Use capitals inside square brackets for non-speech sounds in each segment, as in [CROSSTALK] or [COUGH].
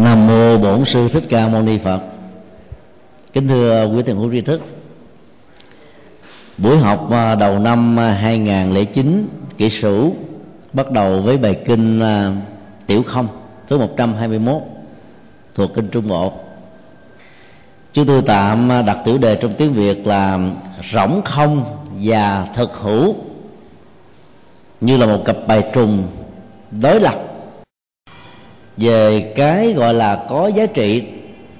Nam mô Bổn sư Thích Ca Mâu Ni Phật. Kính thưa quý thiền hữu tri thức. Buổi học à, đầu năm 2009 kỷ sửu bắt đầu với bài kinh à, Tiểu Không, thứ 121 thuộc kinh Trung Bộ. Chúng tôi tạm à, đặt tiểu đề trong tiếng Việt là rỗng không và thực hữu, như là một cặp bài trùng đối lập về cái gọi là có giá trị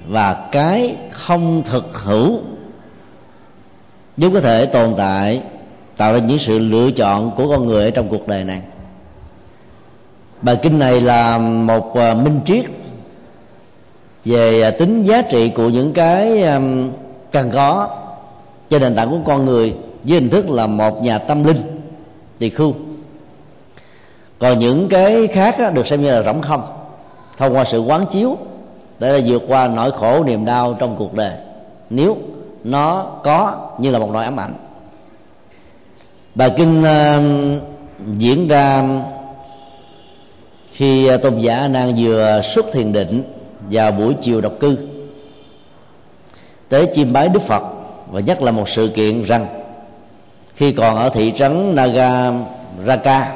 và cái không thực hữu. Giúp có thể tồn tại, tạo ra những sự lựa chọn của con người ở trong cuộc đời này. Bài kinh này là một à, minh triết về à, tính giá trị của những cái cần có cho nền tảng của con người với hình thức là một nhà tâm linh, tỳ khu còn những cái khác được xem như là rỗng không thông qua sự quán chiếu để vượt qua nỗi khổ niềm đau trong cuộc đời. Nếu nó có như là một nỗi ám ảnh. Bài kinh uh, diễn ra khi tôn giả đang vừa xuất thiền định vào buổi chiều độc cư tới chiêm bái đức phật và nhắc là một sự kiện rằng khi còn ở thị trấn naga raka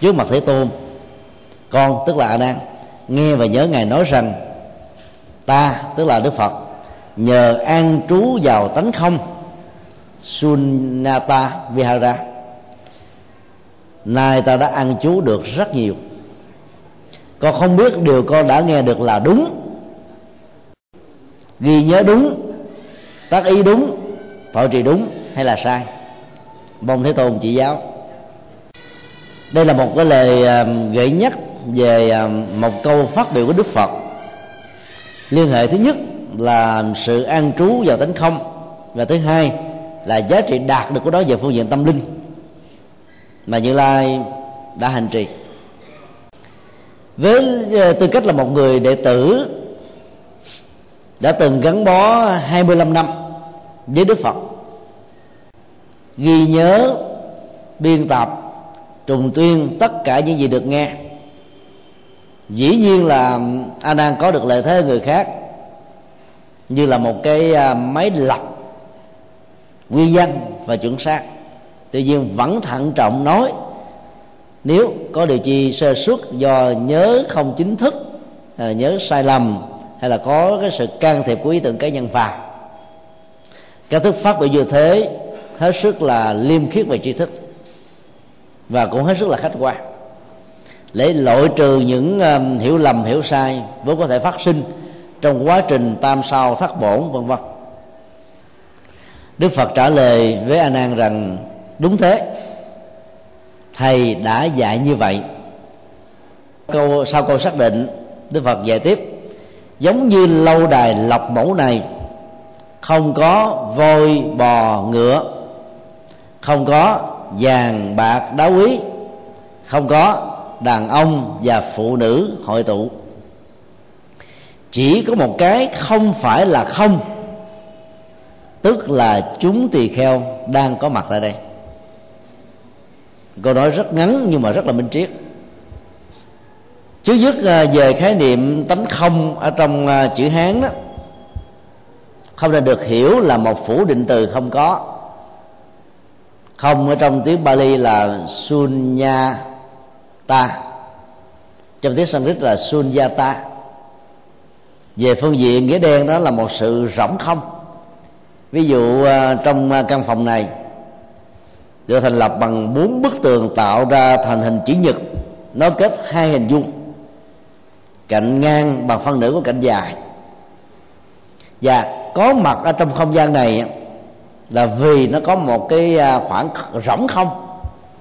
trước mặt thế tôn con tức là a nan nghe và nhớ ngài nói rằng, ta, tức là đức phật, nhờ an trú vào tánh không, sunnata vihara. Nay ta đã ăn trú được rất nhiều. Con không biết điều con đã nghe được là đúng, ghi nhớ đúng, tác ý đúng thọ trì đúng hay là sai. Mong thế tôn chỉ giáo. Đây là một cái lời à, gợi nhắc về à, một câu phát biểu của đức phật. Liên hệ thứ nhất là sự an trú vào tánh không và thứ hai là giá trị đạt được của đó về phương diện tâm linh mà như lai đã hành trì. Với à, tư cách là một người đệ tử đã từng gắn bó 25 năm với Đức Phật, ghi nhớ biên tập, trùng tuyên tất cả những gì được nghe dĩ nhiên là a nan có được lợi thế người khác, như là một cái à, máy lọc nguyên danh và chuẩn xác. Tuy nhiên vẫn thận trọng nói, nếu có điều chi sơ suất do nhớ không chính thức hay là nhớ sai lầm, hay là có cái sự can thiệp của ý tưởng cá nhân vào các thức phát biểu như thế hết sức là liêm khiết về tri thức và cũng hết sức là khách quan để loại trừ những um, hiểu lầm hiểu sai vốn có thể phát sinh trong quá trình tam sao thất bổn vân vân. Đức phật trả lời với a nan rằng đúng thế thầy đã dạy như vậy. Câu sau câu xác định đức phật dạy tiếp giống như lâu đài lọc mẫu này không có voi bò ngựa không có vàng bạc đá quý không có đàn ông và phụ nữ hội tụ. Chỉ có một cái không phải là không, tức là chúng tỳ kheo đang có mặt tại đây. Câu nói rất ngắn nhưng mà rất là minh triết. Trước nhất à, về khái niệm tánh không ở trong à, chữ hán đó, không nên được hiểu là một phủ định từ không có. Không ở trong tiếng Bali là sunya ta. Trong tiếng Sanskrit là sunyata. Về phương diện nghĩa đen đó là một sự rỗng không. Ví dụ à, trong à, căn phòng này, được thành lập bằng bốn bức tường tạo ra thành hình chữ nhật nó kết hai hình vuông, cạnh ngang bằng phân nửa của cạnh dài. Và có mặt ở trong không gian này là vì nó có một cái à, khoảng rỗng không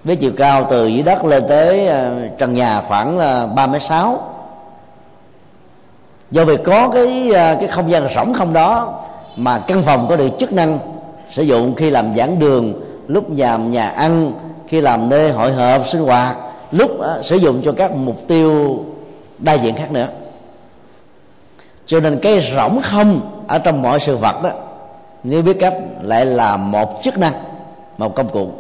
với chiều cao từ dưới đất lên tới ờ, trần nhà khoảng à, ba mét sáu. Do vì có cái ờ, cái không gian rỗng không đó mà căn phòng có được chức năng sử dụng khi làm giảng đường lúc làm nhà ăn khi làm nơi hội họp sinh hoạt lúc ờ, sử dụng cho các mục tiêu đa diện khác nữa. Cho nên cái rỗng không ở trong mọi sự vật đó nếu biết cách lại là một chức năng một công cụ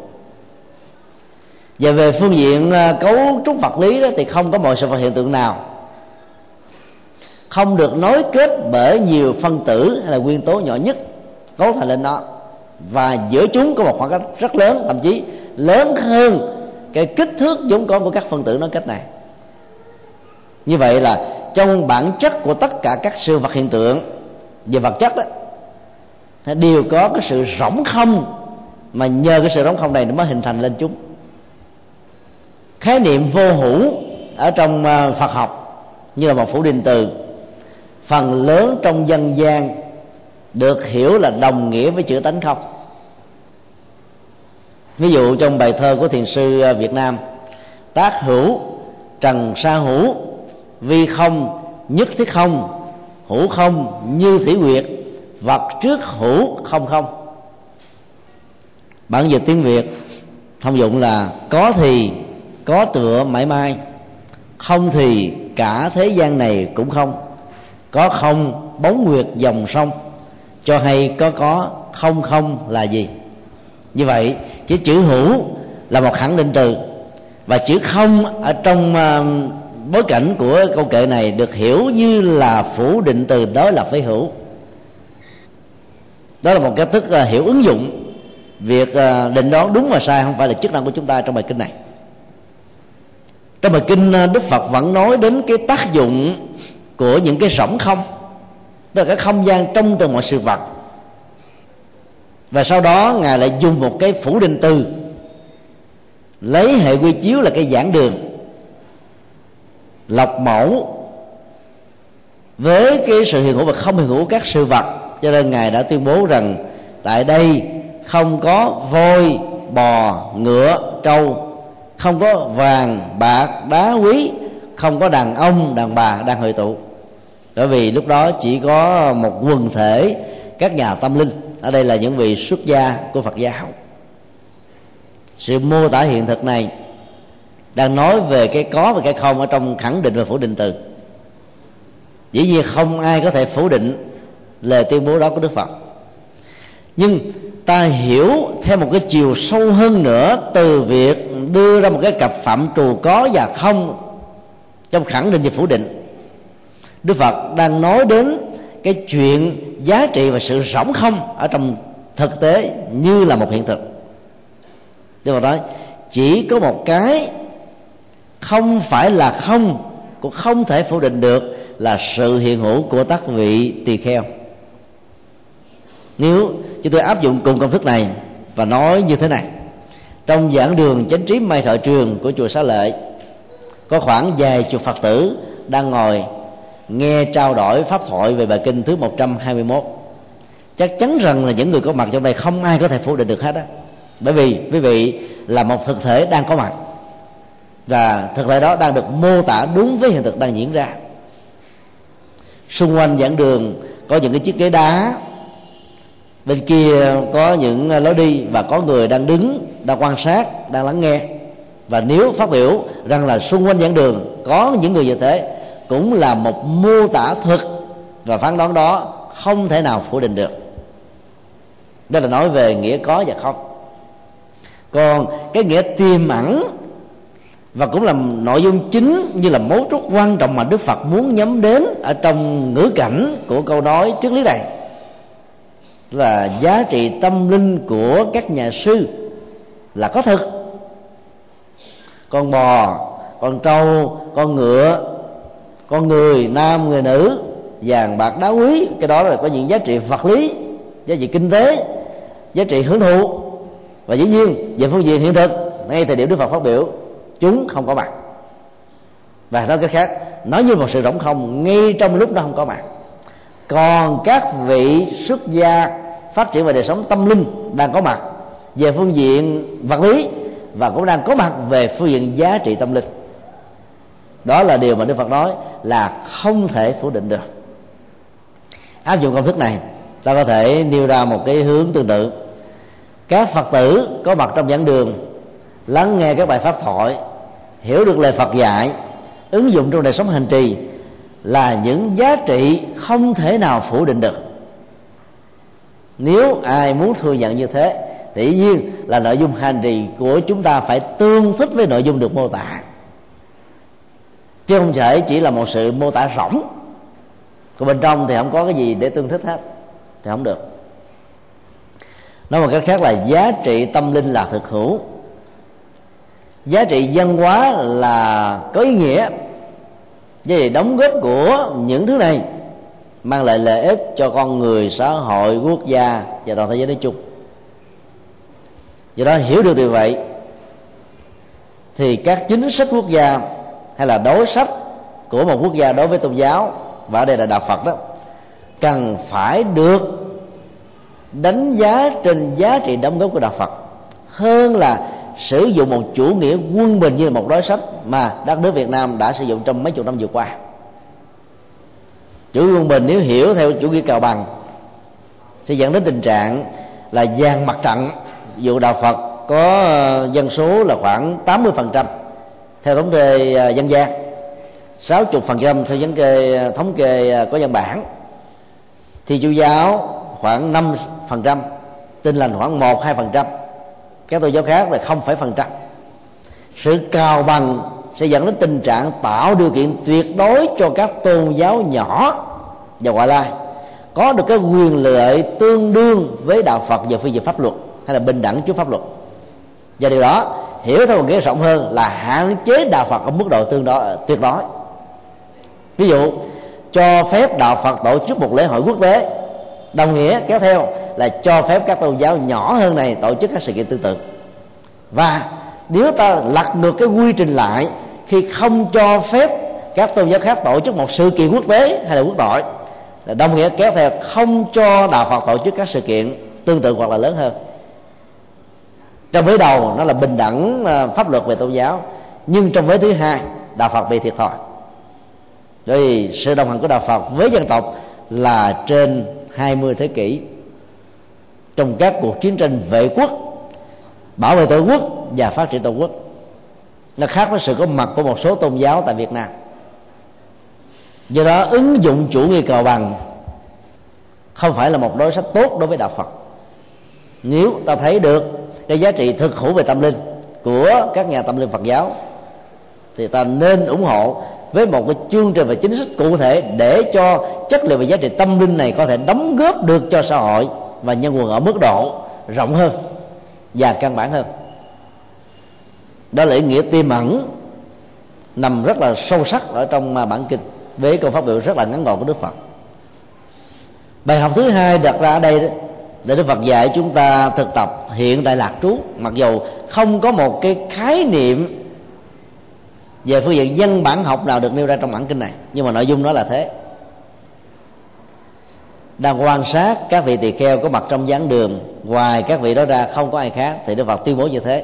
và về phương diện ờ, cấu trúc vật lý đó thì không có mọi sự vật hiện tượng nào. Không được nối kết bởi nhiều phân tử hay là nguyên tố nhỏ nhất cấu thành lên nó. Và giữa chúng có một khoảng cách rất lớn, thậm chí lớn hơn cái kích thước vốn có của các phân tử nó kết này. Như vậy là trong bản chất của tất cả các sự vật hiện tượng về vật chất đó, đều có cái sự rỗng không. Mà nhờ cái sự rỗng không này nó mới hình thành lên chúng khái niệm vô hữu ở trong à, Phật học, như là một phủ định từ. Phần lớn trong dân gian được hiểu là đồng nghĩa với chữ tánh không. Ví dụ trong bài thơ của thiền sư à, Việt Nam, tác hữu, trần sa hữu, vi không, nhất thiết không, hữu không, như thủy nguyệt, vật trước hữu, không không. Bản dịch tiếng việt thông dụng là có thì có tựa mãi mãi. Không thì cả thế gian này cũng không. Có không bóng nguyệt dòng sông. Cho hay có có không không là gì. Như vậy cái chữ hữu là một khẳng định từ. Và chữ không ở trong uh, bối cảnh của câu kệ này được hiểu như là phủ định từ đó là phải hữu. Đó là một cách thức uh, hiểu ứng dụng. Việc uh, định đoán đúng và sai không phải là chức năng của chúng ta trong bài kinh này trong bài kinh à, đức phật vẫn nói đến cái tác dụng của những cái rỗng không. Tức là cái không gian trong từng mọi sự vật. Và sau đó ngài lại dùng một cái phủ định từ, lấy hệ quy chiếu là cái giảng đường, lọc mẫu với cái sự hiện hữu và không hiện hữu các sự vật. Cho nên ngài đã tuyên bố rằng tại đây không có voi bò, ngựa, trâu không có vàng, bạc, đá, quý. Không có đàn ông, đàn bà đang hội tụ. Bởi vì lúc đó chỉ có một quần thể các nhà tâm linh. Ở đây là những vị xuất gia của phật giáo. Sự mô tả hiện thực này đang nói về cái có và cái không ở trong khẳng định và phủ định từ. Dĩ nhiên không ai có thể phủ định lời tuyên bố đó của đức phật. Nhưng ta hiểu theo một cái chiều sâu hơn nữa từ việc đưa ra một cái cặp phạm trù có và không trong khẳng định và phủ định. Đức phật đang nói đến cái chuyện giá trị và sự rỗng không ở trong thực tế như là một hiện thực. Đức Phật nói, chỉ có một cái không phải là không, cũng không thể phủ định được là sự hiện hữu của tác vị tỳ kheo. Nếu chúng tôi áp dụng cùng công thức này và nói như thế này trong giảng đường chánh trí mai thọ trường của chùa xá lợi có khoảng vài chục phật tử đang ngồi nghe trao đổi pháp thoại về bài kinh thứ 121 chắc chắn rằng là những người có mặt trong đây không ai có thể phủ định được hết á. Bởi vì, quý vị, là một thực thể đang có mặt. Và thực thể đó đang được mô tả đúng với hiện thực đang diễn ra. Xung quanh giảng đường có những cái chiếc ghế đá bên kia có những lối đi và có người đang đứng, đang quan sát, đang lắng nghe. Và nếu phát biểu rằng là xung quanh giảng đường có những người như thế, cũng là một mô tả thực và phán đoán đó không thể nào phủ định được. Đó là nói về nghĩa có và không. Còn cái nghĩa tiềm ẩn và cũng là nội dung chính như là mấu chốt quan trọng mà đức phật muốn nhắm đến ở trong ngữ cảnh của câu nói trước lý này là giá trị tâm linh của các nhà sư là có thực con bò, con trâu, con ngựa, con người nam, người nữ, vàng, bạc, đá quý, cái đó là có những giá trị vật lý, giá trị kinh tế, giá trị hưởng thụ. Và dĩ nhiên, về phương diện hiện thực, ngay thời điểm đức phật phát biểu, chúng không có mặt và nói cái khác, nói như một sự rỗng không, ngay trong lúc nó không có mặt còn các vị xuất gia phát triển về đời sống tâm linh đang có mặt, về phương diện vật lý và cũng đang có mặt về phương diện giá trị tâm linh. Đó là điều mà đức phật nói là không thể phủ định được. Áp dụng công thức này, ta có thể nêu ra một cái hướng tương tự. Các phật tử có mặt trong giảng đường, lắng nghe các bài pháp thoại, hiểu được lời phật dạy, ứng dụng trong đời sống hành trì là những giá trị không thể nào phủ định được nếu ai muốn thừa nhận như thế tự nhiên là nội dung hành trì của chúng ta phải tương thích với nội dung được mô tả. Chứ không thể chỉ là một sự mô tả rỗng. Còn bên trong thì không có cái gì để tương thích hết, thì không được. Nói một cách khác là giá trị tâm linh là thực hữu. Giá trị văn hóa là có ý nghĩa. Vậy đóng góp của những thứ này mang lại lợi ích cho con người, xã hội, quốc gia và toàn thế giới nói chung. Do đó hiểu được điều vậy, thì các chính sách quốc gia hay là đối sách của một quốc gia đối với tôn giáo, và ở đây là đạo phật đó, cần phải được đánh giá trên giá trị đóng góp của đạo phật hơn là sử dụng một chủ nghĩa quân bình như là một đối sách mà đất nước việt nam đã sử dụng trong mấy chục năm vừa qua chủ quân bình nếu hiểu theo chủ nghĩa cào bằng, sẽ dẫn đến tình trạng là gian mặt trận. Dù đạo phật có ờ, dân số là khoảng 80% theo thống kê ờ, dân gian 60% theo thống kê ờ, thống kê có văn bản, thì chủ giáo khoảng 5% tin lành khoảng 1 2% các tôn giáo khác là không phải phần trăm. Sự cao bằng sẽ dẫn đến tình trạng tạo điều kiện tuyệt đối cho các tôn giáo nhỏ và ngoại lai có được cái quyền lợi tương đương với đạo Phật về phương diện pháp luật hay là bình đẳng trước pháp luật. Và điều đó hiểu theo một nghĩa rộng hơn là hạn chế đạo Phật ở mức độ tương đối, tuyệt đối. Ví dụ, cho phép đạo Phật tổ chức một lễ hội quốc tế, đồng nghĩa kéo theo là cho phép các tôn giáo nhỏ hơn này tổ chức các sự kiện tương tự. Và nếu ta lật ngược cái quy trình lại, khi không cho phép các tôn giáo khác tổ chức một sự kiện quốc tế hay là quốc nội là đồng nghĩa kéo theo không cho đạo phật tổ chức các sự kiện tương tự hoặc là lớn hơn. Trong vế đầu, nó là bình đẳng à, pháp luật về tôn giáo. Nhưng trong vế thứ hai, đạo phật bị thiệt thòi. Vì sự đồng hành của đạo phật với dân tộc là trên 20 thế kỷ. Trong các cuộc chiến tranh vệ quốc bảo vệ tổ quốc và phát triển tổ quốc. Nó khác với sự có mặt của một số tôn giáo tại Việt Nam. Do đó, ứng dụng chủ nghĩa cờ bằng không phải là một đối sách tốt đối với đạo Phật. Nếu ta thấy được cái giá trị thực hữu về tâm linh của các nhà tâm linh Phật giáo, thì ta nên ủng hộ với một cái chương trình và chính sách cụ thể để cho chất liệu và giá trị tâm linh này có thể đóng góp được cho xã hội và nhân quần ở mức độ rộng hơn và căn bản hơn. Đó là ý nghĩa tiềm ẩn, nằm rất là sâu sắc ở trong à, bản kinh, với câu phát biểu rất là ngắn gọn của đức phật. Bài học thứ hai đặt ra ở đây để đức phật dạy chúng ta thực tập hiện tại lạc trú, mặc dù không có một cái khái niệm về phương diện dân bản học nào được nêu ra trong bản kinh này, nhưng mà nội dung nó là thế đang quan sát các vị tỳ kheo có mặt trong giảng đường. Ngoài các vị đó ra không có ai khác, thì đức phật tuyên bố như thế.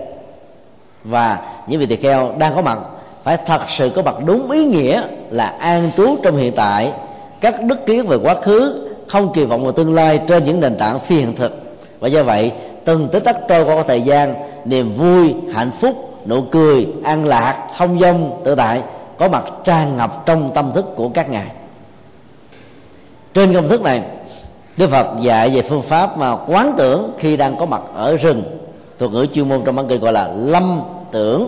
Và những vị tỳ kheo đang có mặt phải thật sự có mặt đúng ý nghĩa là an trú trong hiện tại. Các đức kiến về quá khứ không kỳ vọng vào tương lai trên những nền tảng phi hiện thực. Và do vậy, từng tích tắc trôi qua thời gian, niềm vui, hạnh phúc, nụ cười, an lạc, thông dong, tự tại có mặt tràn ngập trong tâm thức của các ngài. Trên công thức này Đức Phật dạy về phương pháp mà quán tưởng khi đang có mặt ở rừng. Thuật ngữ chuyên môn trong bản kinh gọi là lâm tưởng.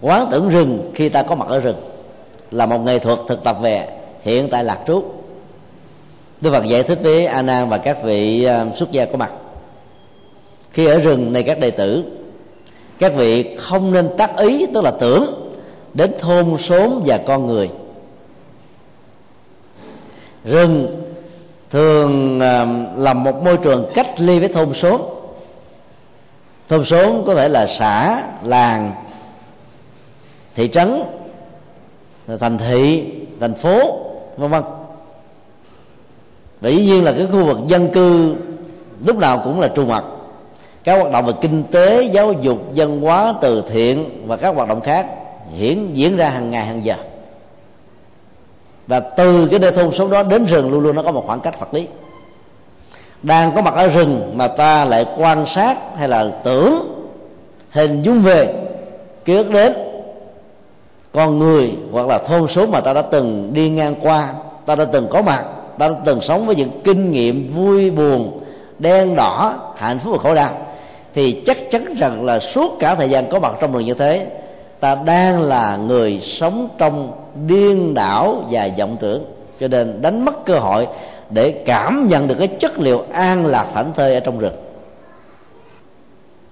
Quán tưởng rừng khi ta có mặt ở rừng là một nghệ thuật thực tập về hiện tại lạc trú. Đức Phật giải thích với A Nan và các vị ờ, xuất gia có mặt. Khi ở rừng này các đệ tử, các vị không nên tác ý, tức là tưởng, đến thôn xóm và con người. Rừng thường làm là một môi trường cách ly với thôn xóm. Thôn xóm có thể là xã, làng, thị trấn, thành thị, thành phố, vân vân. Và dĩ nhiên là cái khu vực dân cư lúc nào cũng là trù mặt. Các hoạt động về kinh tế, giáo dục, văn hóa, từ thiện và các hoạt động khác hiển, diễn ra hàng ngày, hàng giờ và từ cái nơi thôn sống đó đến rừng luôn luôn nó có một khoảng cách vật lý. Đang có mặt ở rừng mà ta lại quan sát hay là tưởng, hình dung về, ký ức đến con người hoặc là thôn số mà ta đã từng đi ngang qua, ta đã từng có mặt, ta đã từng sống với những kinh nghiệm vui buồn, đen đỏ, hạnh phúc và khổ đau, thì chắc chắn rằng là suốt cả thời gian có mặt trong rừng như thế, ta đang là người sống trong điên đảo và vọng tưởng. Cho nên đánh mất cơ hội để cảm nhận được cái chất liệu an lạc thảnh thơi ở trong rừng.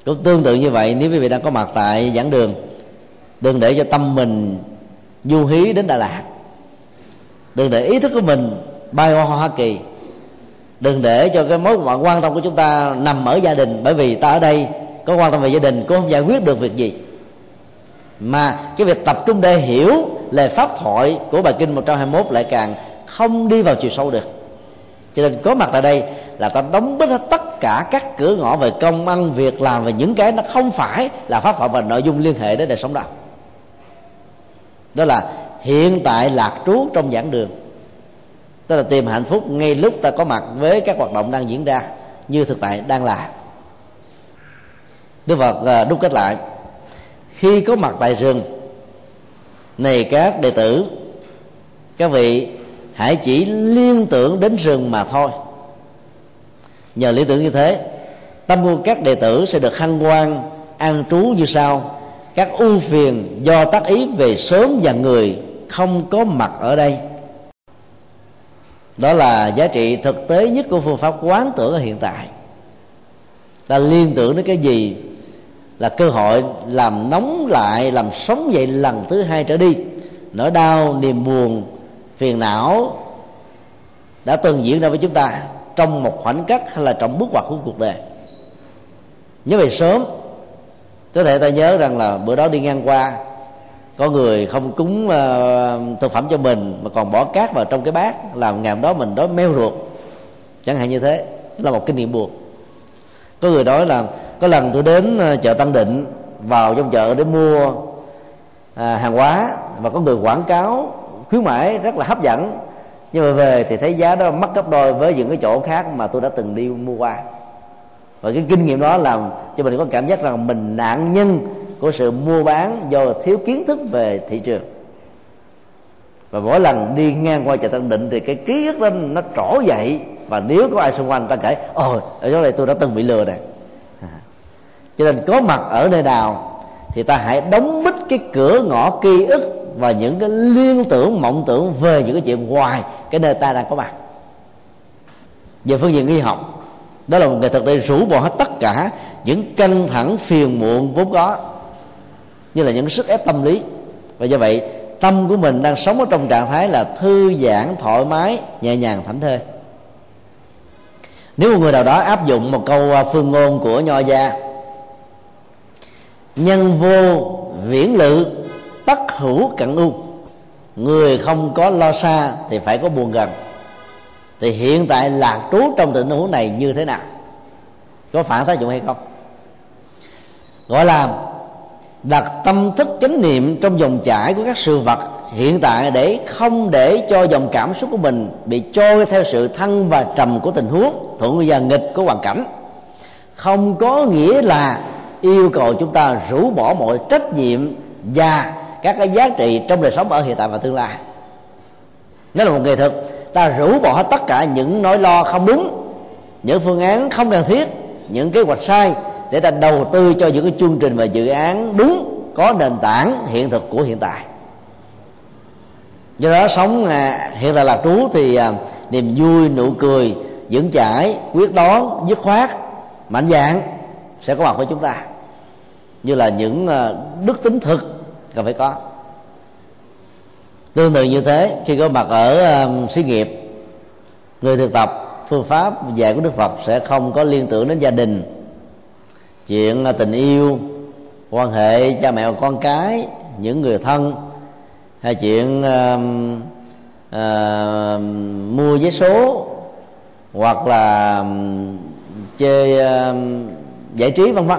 Cũng tương tự như vậy, nếu quý vị đang có mặt tại giảng đường, đừng để cho tâm mình du hí đến đà lạt. Đừng để ý thức của mình bay qua hoa kỳ. Đừng để cho cái mối quan tâm của chúng ta nằm ở gia đình, bởi vì ta ở đây có quan tâm về gia đình, cũng không giải quyết được việc gì mà cái việc tập trung để hiểu lời pháp thoại của bài kinh 121 lại càng không đi vào chiều sâu được. Cho nên có mặt tại đây là ta đóng bít hết tất cả các cửa ngõ về công ăn, việc làm và những cái nó không phải là pháp thoại và nội dung liên hệ đến đời sống đạo. đó là hiện tại lạc trú trong giảng đường. Tức là tìm hạnh phúc ngay lúc ta có mặt với các hoạt động đang diễn ra như thực tại đang là. Đức Phật à, đúc kết lại khi có mặt tại rừng, này các đệ tử, các vị hãy chỉ liên tưởng đến rừng mà thôi. Nhờ lý tưởng như thế, tâm của các đệ tử sẽ được hăng quan an trú như sau. Các ưu phiền do tác ý về sớm và người không có mặt ở đây. Đó là giá trị thực tế nhất của phương pháp quán tưởng ở hiện tại. Ta liên tưởng đến cái gì là cơ hội làm nóng lại làm sống dậy lần thứ hai trở đi. Nỗi đau niềm buồn phiền não đã từng diễn ra với chúng ta trong một khoảnh khắc hay là trong bước ngoặt của cuộc đời. Nhớ về sớm có thể ta nhớ rằng là bữa đó đi ngang qua có người không cúng uh, thực phẩm cho mình mà còn bỏ cát vào trong cái bát làm ngày hôm đó mình đói meo ruột. Chẳng hạn như thế là một kinh nghiệm buồn có người nói là có lần tôi đến ờ, chợ Tân Định vào trong chợ để mua à, hàng hóa và có người quảng cáo khuyến mãi rất là hấp dẫn. Nhưng mà về thì thấy giá đó mắc gấp đôi với những cái chỗ khác mà tôi đã từng đi mua qua. Và cái kinh nghiệm đó làm cho mình có cảm giác rằng mình nạn nhân của sự mua bán do thiếu kiến thức về thị trường. Và mỗi lần đi ngang qua chợ Tân Định thì cái ký ức đó nó trỗi dậy và nếu có ai xung quanh ta kể, ồ, ở chỗ này tôi đã từng bị lừa này cho nên có mặt ở nơi nào thì ta hãy đóng bít cái cửa ngõ ký ức và những cái liên tưởng, mộng tưởng về những cái chuyện ngoài cái nơi ta đang có mặt. Về phương diện y học, đó là một nghệ thuật để rũ bỏ hết tất cả những căng thẳng, phiền muộn vốn có, như là những sức ép tâm lý. Và do vậy, tâm của mình đang sống ở trong trạng thái là thư giãn, thoải mái, nhẹ nhàng, thảnh thơi nếu một người nào đó áp dụng một câu à, phương ngôn của nho gia, nhân vô viễn lự, tất hữu cận u người không có lo xa thì phải có buồn gần. Thì hiện tại lạc trú trong tình huống này như thế nào? Có phản tác dụng hay không? Gọi là đặt tâm thức chánh niệm trong dòng chảy của các sự vật hiện tại để không để cho dòng cảm xúc của mình bị trôi theo sự thăng và trầm của tình huống, thuận và nghịch của hoàn cảnh. Không có nghĩa là yêu cầu chúng ta rũ bỏ mọi trách nhiệm và các cái giá trị trong đời sống ở hiện tại và tương lai. Đó là một nghệ thuật. Ta rũ bỏ tất cả những nỗi lo không đúng, những phương án không cần thiết, những kế hoạch sai để ta đầu tư cho những cái chương trình và dự án đúng có nền tảng hiện thực của hiện tại. Do đó sống à, hiện tại lạc trú thì à, niềm vui nụ cười vững chãi quyết đoán dứt khoát mạnh dạng sẽ có mặt với chúng ta. Như là những à, đức tính thực cần phải có. Tương tự như thế khi có mặt ở um, xí nghiệp người thực tập phương pháp dạy của đức phật sẽ không có liên tưởng đến gia đình chuyện tình yêu quan hệ cha mẹ và con cái những người thân hay chuyện uh, uh, mua vé số hoặc là um, chơi uh, giải trí vân vân.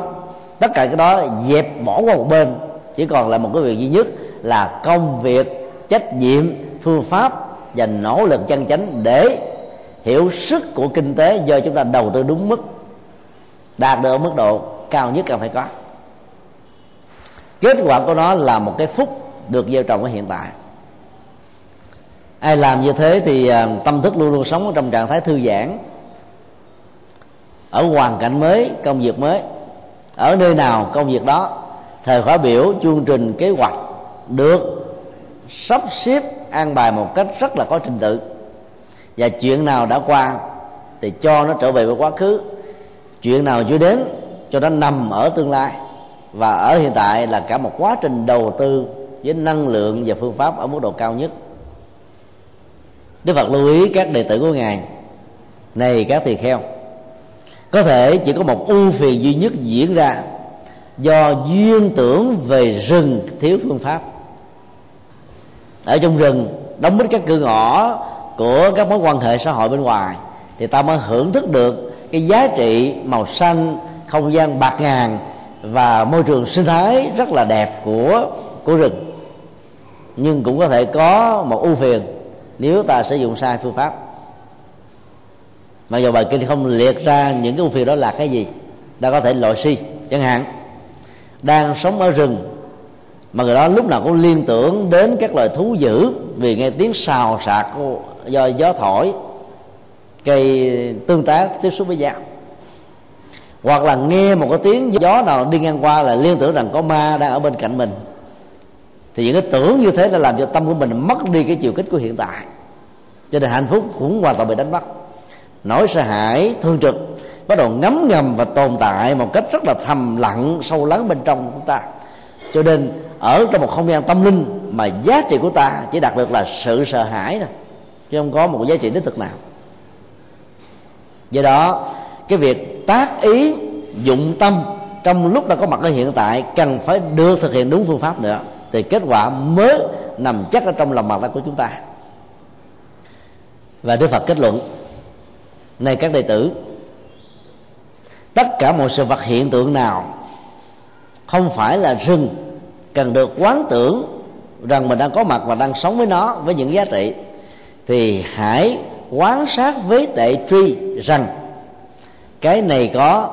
Tất cả cái đó dẹp bỏ qua một bên. Chỉ còn là một cái việc duy nhất là công việc trách nhiệm phương pháp và nỗ lực chân chánh để hiểu sức của kinh tế do chúng ta đầu tư đúng mức đạt được ở mức độ cao nhất cần phải có. Kết quả của nó là một cái phúc được gieo trồng ở hiện tại. Ai làm như thế thì à, tâm thức luôn luôn sống ở trong trạng thái thư giãn, ở hoàn cảnh mới, công việc mới, ở nơi nào công việc đó, thời khóa biểu, chương trình, kế hoạch được sắp xếp, an bài một cách rất là có trình tự. Và chuyện nào đã qua thì cho nó trở về với quá khứ, chuyện nào chưa đến cho nó nằm ở tương lai. Và ở hiện tại là cả một quá trình đầu tư với năng lượng và phương pháp ở mức độ cao nhất. Đức Phật lưu ý các đệ tử của Ngài, Này các tỳ kheo, Có thể chỉ có một ưu phiền duy nhất diễn ra Do duyên tưởng về rừng thiếu phương pháp. Ở trong rừng, đóng mít các cửa ngõ Của các mối quan hệ xã hội bên ngoài, Thì ta mới hưởng thức được Cái giá trị màu xanh không gian bạc ngàn Và môi trường sinh thái rất là đẹp của của rừng. Nhưng cũng có thể có một ưu phiền nếu ta sử dụng sai phương pháp. Mặc dù bài kinh không liệt ra những cái ưu phiền đó là cái gì, ta có thể loại si, chẳng hạn. Đang sống ở rừng, mà người đó lúc nào cũng liên tưởng đến các loài thú dữ vì nghe tiếng xào xạc do gió thổi, cây tương tác tiếp xúc với dao hoặc là nghe một cái tiếng gió nào đi ngang qua là liên tưởng rằng có ma đang ở bên cạnh mình. Thì những cái tưởng như thế đã làm cho tâm của mình mất đi cái chiều kích của hiện tại. Cho nên hạnh phúc cũng hoàn toàn bị đánh mất. Nỗi sợ hãi, thương trực bắt đầu ngấm ngầm và tồn tại một cách rất là thầm lặng, sâu lắng bên trong của chúng ta. Cho nên, ở trong một không gian tâm linh mà giá trị của ta chỉ đạt được là sự sợ hãi thôi, chứ không có một giá trị đích thực nào. Do đó, cái việc tác ý, dụng tâm trong lúc ta có mặt ở hiện tại cần phải được thực hiện đúng phương pháp nữa, thì kết quả mới nằm chắc ở trong lòng mặt tay của chúng ta. Và đức phật kết luận, này các đệ tử, tất cả mọi sự vật hiện tượng nào không phải là rừng cần được quán tưởng rằng mình đang có mặt và đang sống với nó với những giá trị, thì hãy quán sát với tệ truy rằng cái này có,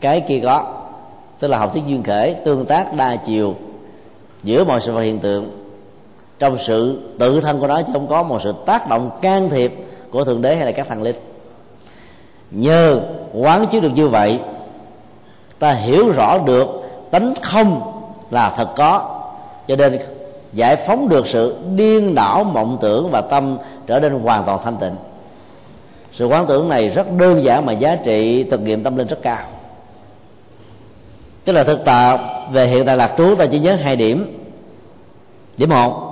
cái kia có. Tức là học thuyết duyên khởi, tương tác đa chiều giữa mọi sự vật hiện tượng trong sự tự thân của nó, chứ không có một sự tác động can thiệp của thượng đế hay là các thần linh. Nhờ quán chiếu được như vậy, ta hiểu rõ được tánh không là thật có, cho nên giải phóng được sự điên đảo mộng tưởng và tâm trở nên hoàn toàn thanh tịnh sự quán tưởng này rất đơn giản mà giá trị thực nghiệm tâm linh rất cao. Tức là thực tập về hiện tại lạc trú, ta chỉ nhớ hai điểm. Điểm một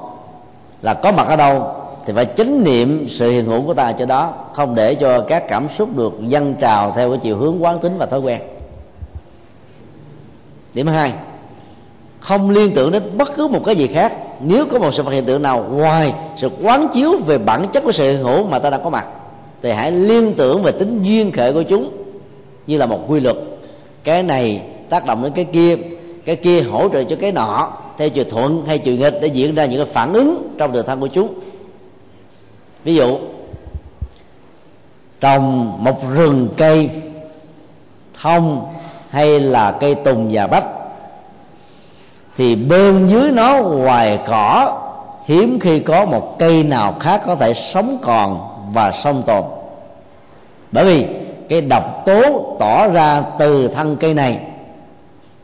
là có mặt ở đâu thì phải chánh niệm sự hiện hữu của ta cho đó, không để cho các cảm xúc được dâng trào theo cái chiều hướng quán tính và thói quen. Điểm hai, không liên tưởng đến bất cứ một cái gì khác. Nếu có một sự vật hiện tượng nào ngoài sự quán chiếu về bản chất của sự hiện hữu mà ta đang có mặt thì hãy liên tưởng về tính duyên khởi của chúng như là một quy luật. Cái này tác động đến cái kia cái kia hỗ trợ cho cái nọ, theo chiều thuận hay chiều nghịch để diễn ra những cái phản ứng trong đời thân của chúng. Ví dụ, trồng một rừng cây thông hay là cây tùng và bách, thì bên dưới nó hoài cỏ, hiếm khi có một cây nào khác có thể sống còn và song tồn. Bởi vì cái độc tố tỏ ra từ thân cây này,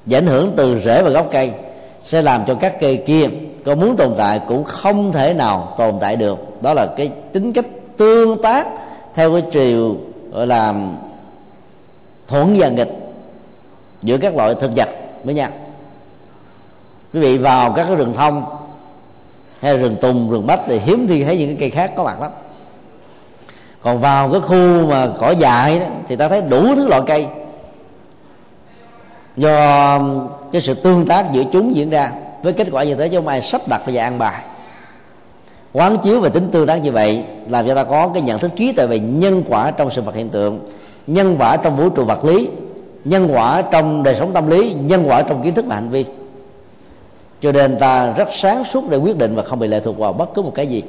và ảnh hưởng từ rễ và gốc cây, sẽ làm cho các cây kia có muốn tồn tại cũng không thể nào tồn tại được. Đó là cái tính cách tương tác theo cái chiều gọi là, thuận và nghịch giữa các loại thực vật với nhau quý vị vào các cái rừng thông hay rừng tùng, rừng bách thì hiếm khi thấy những cái cây khác có mặt lắm còn vào cái khu mà cỏ dại đó, thì ta thấy đủ thứ loại cây. Do um, cái sự tương tác giữa chúng diễn ra với kết quả như thế chứ không ai sắp đặt và ăn bài. Quán chiếu về tính tương tác như vậy làm cho ta có cái nhận thức trí tuệ về nhân quả trong sự vật hiện tượng nhân quả trong vũ trụ vật lý nhân quả trong đời sống tâm lý nhân quả trong kiến thức và hành vi. Cho nên ta rất sáng suốt để quyết định và không bị lệ thuộc vào bất cứ một cái gì.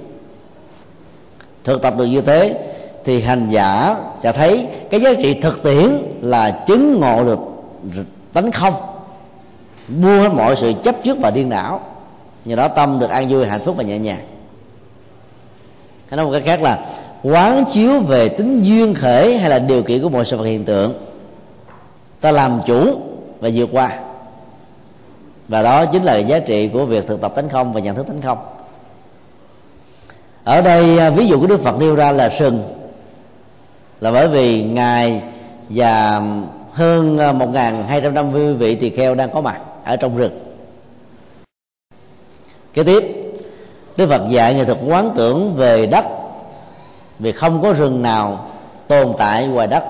Thực tập được như thế thì hành giả sẽ thấy cái giá trị thực tiễn là chứng ngộ được tánh không. Buông hết mọi sự chấp trước và điên đảo. Nhờ đó tâm được an vui, hạnh phúc và nhẹ nhàng. Hay nói một cách khác là quán chiếu về tính duyên khởi hay là điều kiện của mọi sự vật hiện tượng. Ta làm chủ và vượt qua. Và đó chính là giá trị của việc thực tập tánh không và nhận thức tánh không. Ở đây à, ví dụ của đức phật nêu ra là sừng là bởi vì ngài và hơn ờ, 1.250 vị tỳ kheo đang có mặt ở trong rừng. Kế tiếp, đức phật dạy nghệ thuật quán tưởng về đất. Vì không có rừng nào tồn tại ngoài đất,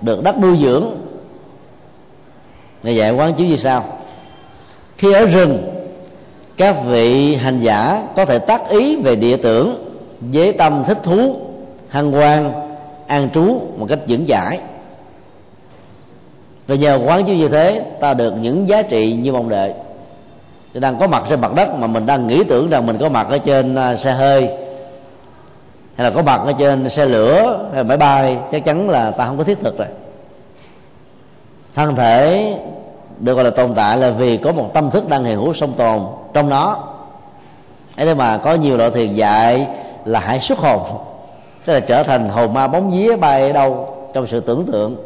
được đất nuôi dưỡng. Ngài dạy quán chiếu như sau. Khi ở rừng, các vị hành giả có thể tác ý về địa tưởng với tâm thích thú hăng hoan an trú một cách vững chãi và nhờ quán chiếu như thế, ta được những giá trị như mong đợi. Ta đang có mặt trên mặt đất mà mình đang nghĩ tưởng rằng mình có mặt ở trên à, xe hơi, hay là có mặt ở trên xe lửa, hay máy bay, chắc chắn là ta không có thiết thực rồi. Thân thể được gọi là tồn tại là vì có một tâm thức đang hiện hữu song tồn trong nó. Ấy thế mà có nhiều loại thiền dạy là hãy xuất hồn tức là trở thành hồn ma bóng vía bay ở đâu trong sự tưởng tượng.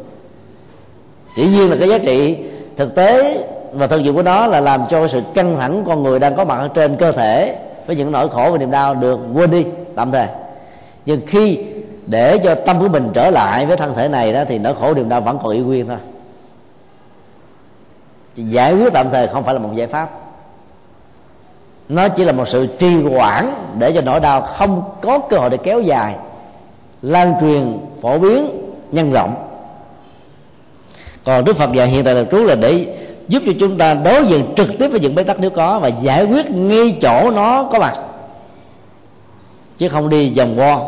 Dĩ nhiên là cái giá trị thực tế và thực dụng của nó là làm cho sự căng thẳng con người đang có mặt ở trên cơ thể với những nỗi khổ và niềm đau được quên đi, tạm thời. Nhưng khi để cho tâm của mình trở lại với thân thể này đó thì nỗi khổ niềm đau vẫn còn y nguyên thôi. Giải quyết tạm thời không phải là một giải pháp. Nó chỉ là một sự trì hoãn để cho nỗi đau không có cơ hội để kéo dài lan truyền, phổ biến, nhân rộng. Còn đức phật dạy hiện tại là trú là để giúp cho chúng ta đối diện trực tiếp với những bế tắc nếu có và giải quyết ngay chỗ nó có mặt. Chứ không đi vòng vo.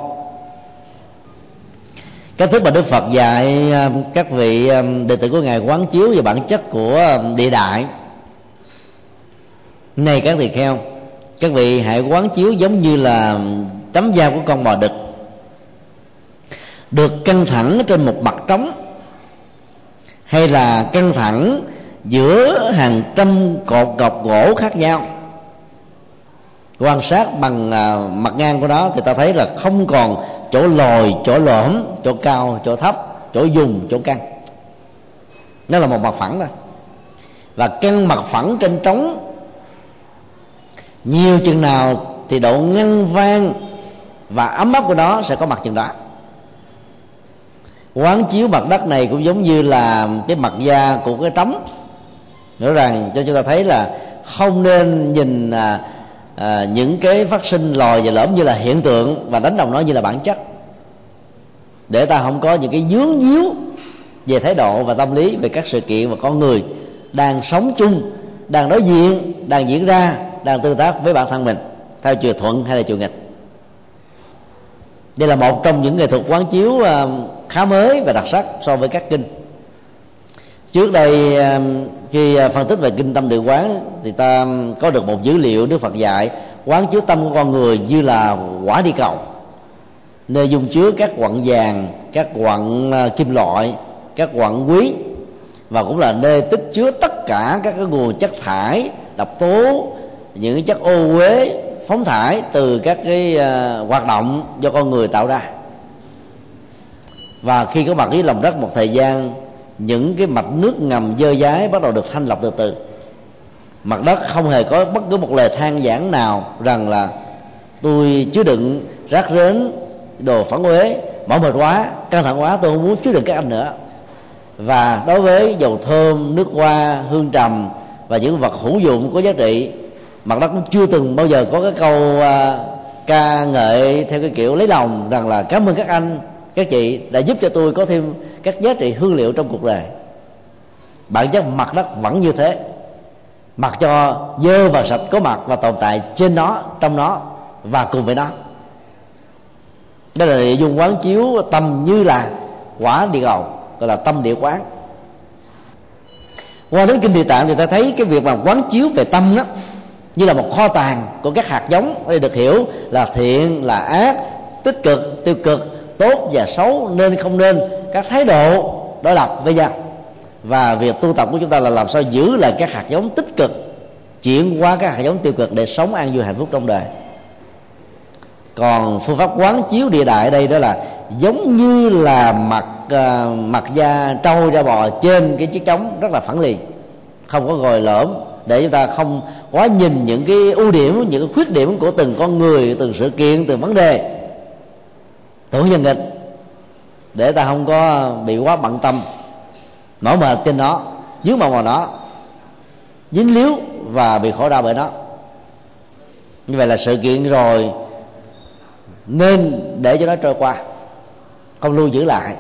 Cách thức mà đức phật dạy um, các vị um, đệ tử của ngài quán chiếu về bản chất của um, địa đại. Này các tỳ kheo các vị hãy quán chiếu giống như là tấm da của con bò đực được căng thẳng trên một mặt trống hay là căng thẳng giữa hàng trăm cột gọc gỗ khác nhau. Quan sát bằng à, mặt ngang của nó thì ta thấy là không còn chỗ lồi chỗ lõm chỗ cao chỗ thấp chỗ dùng chỗ căng. Nó là một mặt phẳng thôi. Và căng mặt phẳng trên trống nhiều chừng nào thì độ ngăn vang và ấm áp của nó sẽ có mặt chừng đó quán chiếu mặt đất này cũng giống như là cái mặt da của cái trống. Rõ ràng cho chúng ta thấy là không nên nhìn à, à, những cái phát sinh lòi và lõm như là hiện tượng và đánh đồng nó như là bản chất. Để ta không có những cái dướng díu về thái độ và tâm lý về các sự kiện và con người đang sống chung đang đối diện đang diễn ra đang tương tác với bản thân mình theo chiều thuận hay là chiều nghịch đây là một trong những nghệ thuật quán chiếu ờ, khá mới và đặc sắc so với các kinh. Trước đây ờ, khi ờ, phân tích về kinh tâm địa quán thì ta có được một dữ liệu đức phật dạy, quán chiếu tâm của con người như là quả đi cầu. Nơi dùng chứa các quặng vàng, các quặng kim loại, các quặng quý và cũng là nơi tích chứa tất cả các cái nguồn chất thải, độc tố, những cái chất ô uế phóng thải từ các cái uh, hoạt động do con người tạo ra. Và khi có mặt dưới lòng đất một thời gian những cái mạch nước ngầm dơ dái bắt đầu được thanh lọc từ từ. Mặt đất không hề có bất cứ một lời than giảng nào rằng là tôi chứa đựng rác rến đồ phản uế mỏi mệt quá căng thẳng quá tôi không muốn chứa đựng các anh nữa. Và đối với dầu thơm nước hoa hương trầm và những vật hữu dụng có giá trị mặt đất cũng chưa từng bao giờ có cái câu uh, ca ngợi theo cái kiểu lấy lòng rằng là cảm ơn các anh các chị đã giúp cho tôi có thêm các giá trị hương liệu trong cuộc đời. Bản chất mặt đất vẫn như thế. Mặc cho dơ và sạch có mặt và tồn tại trên nó trong nó và cùng với nó. Đây là địa dung quán chiếu tâm như là quả địa cầu gọi là tâm địa quán. Qua đến kinh địa tạng thì ta thấy cái việc mà quán chiếu về tâm đó như là một kho tàng của các hạt giống. Đây được hiểu là thiện là ác tích cực tiêu cực tốt và xấu. Nên không nên các thái độ đối lập với nhau. Và việc tu tập của chúng ta là làm sao giữ lại các hạt giống tích cực chuyển qua các hạt giống tiêu cực để sống an vui hạnh phúc trong đời. Còn phương pháp quán chiếu địa đại đây đó là giống như là mặt uh, mặt da trâu da bò trên cái chiếc trống rất là phẳng lì không có gòi lõm để chúng ta không quá nhìn những cái ưu điểm, những cái khuyết điểm của từng con người, từng sự kiện, từng vấn đề. Tưởng nhân nghịch. Để ta không có bị quá bận tâm. Mỏi mệt trên nó, dưới vào vào nó, dính líu và bị khổ đau bởi nó. Như vậy là sự kiện rồi nên để cho nó trôi qua, không lưu giữ lại.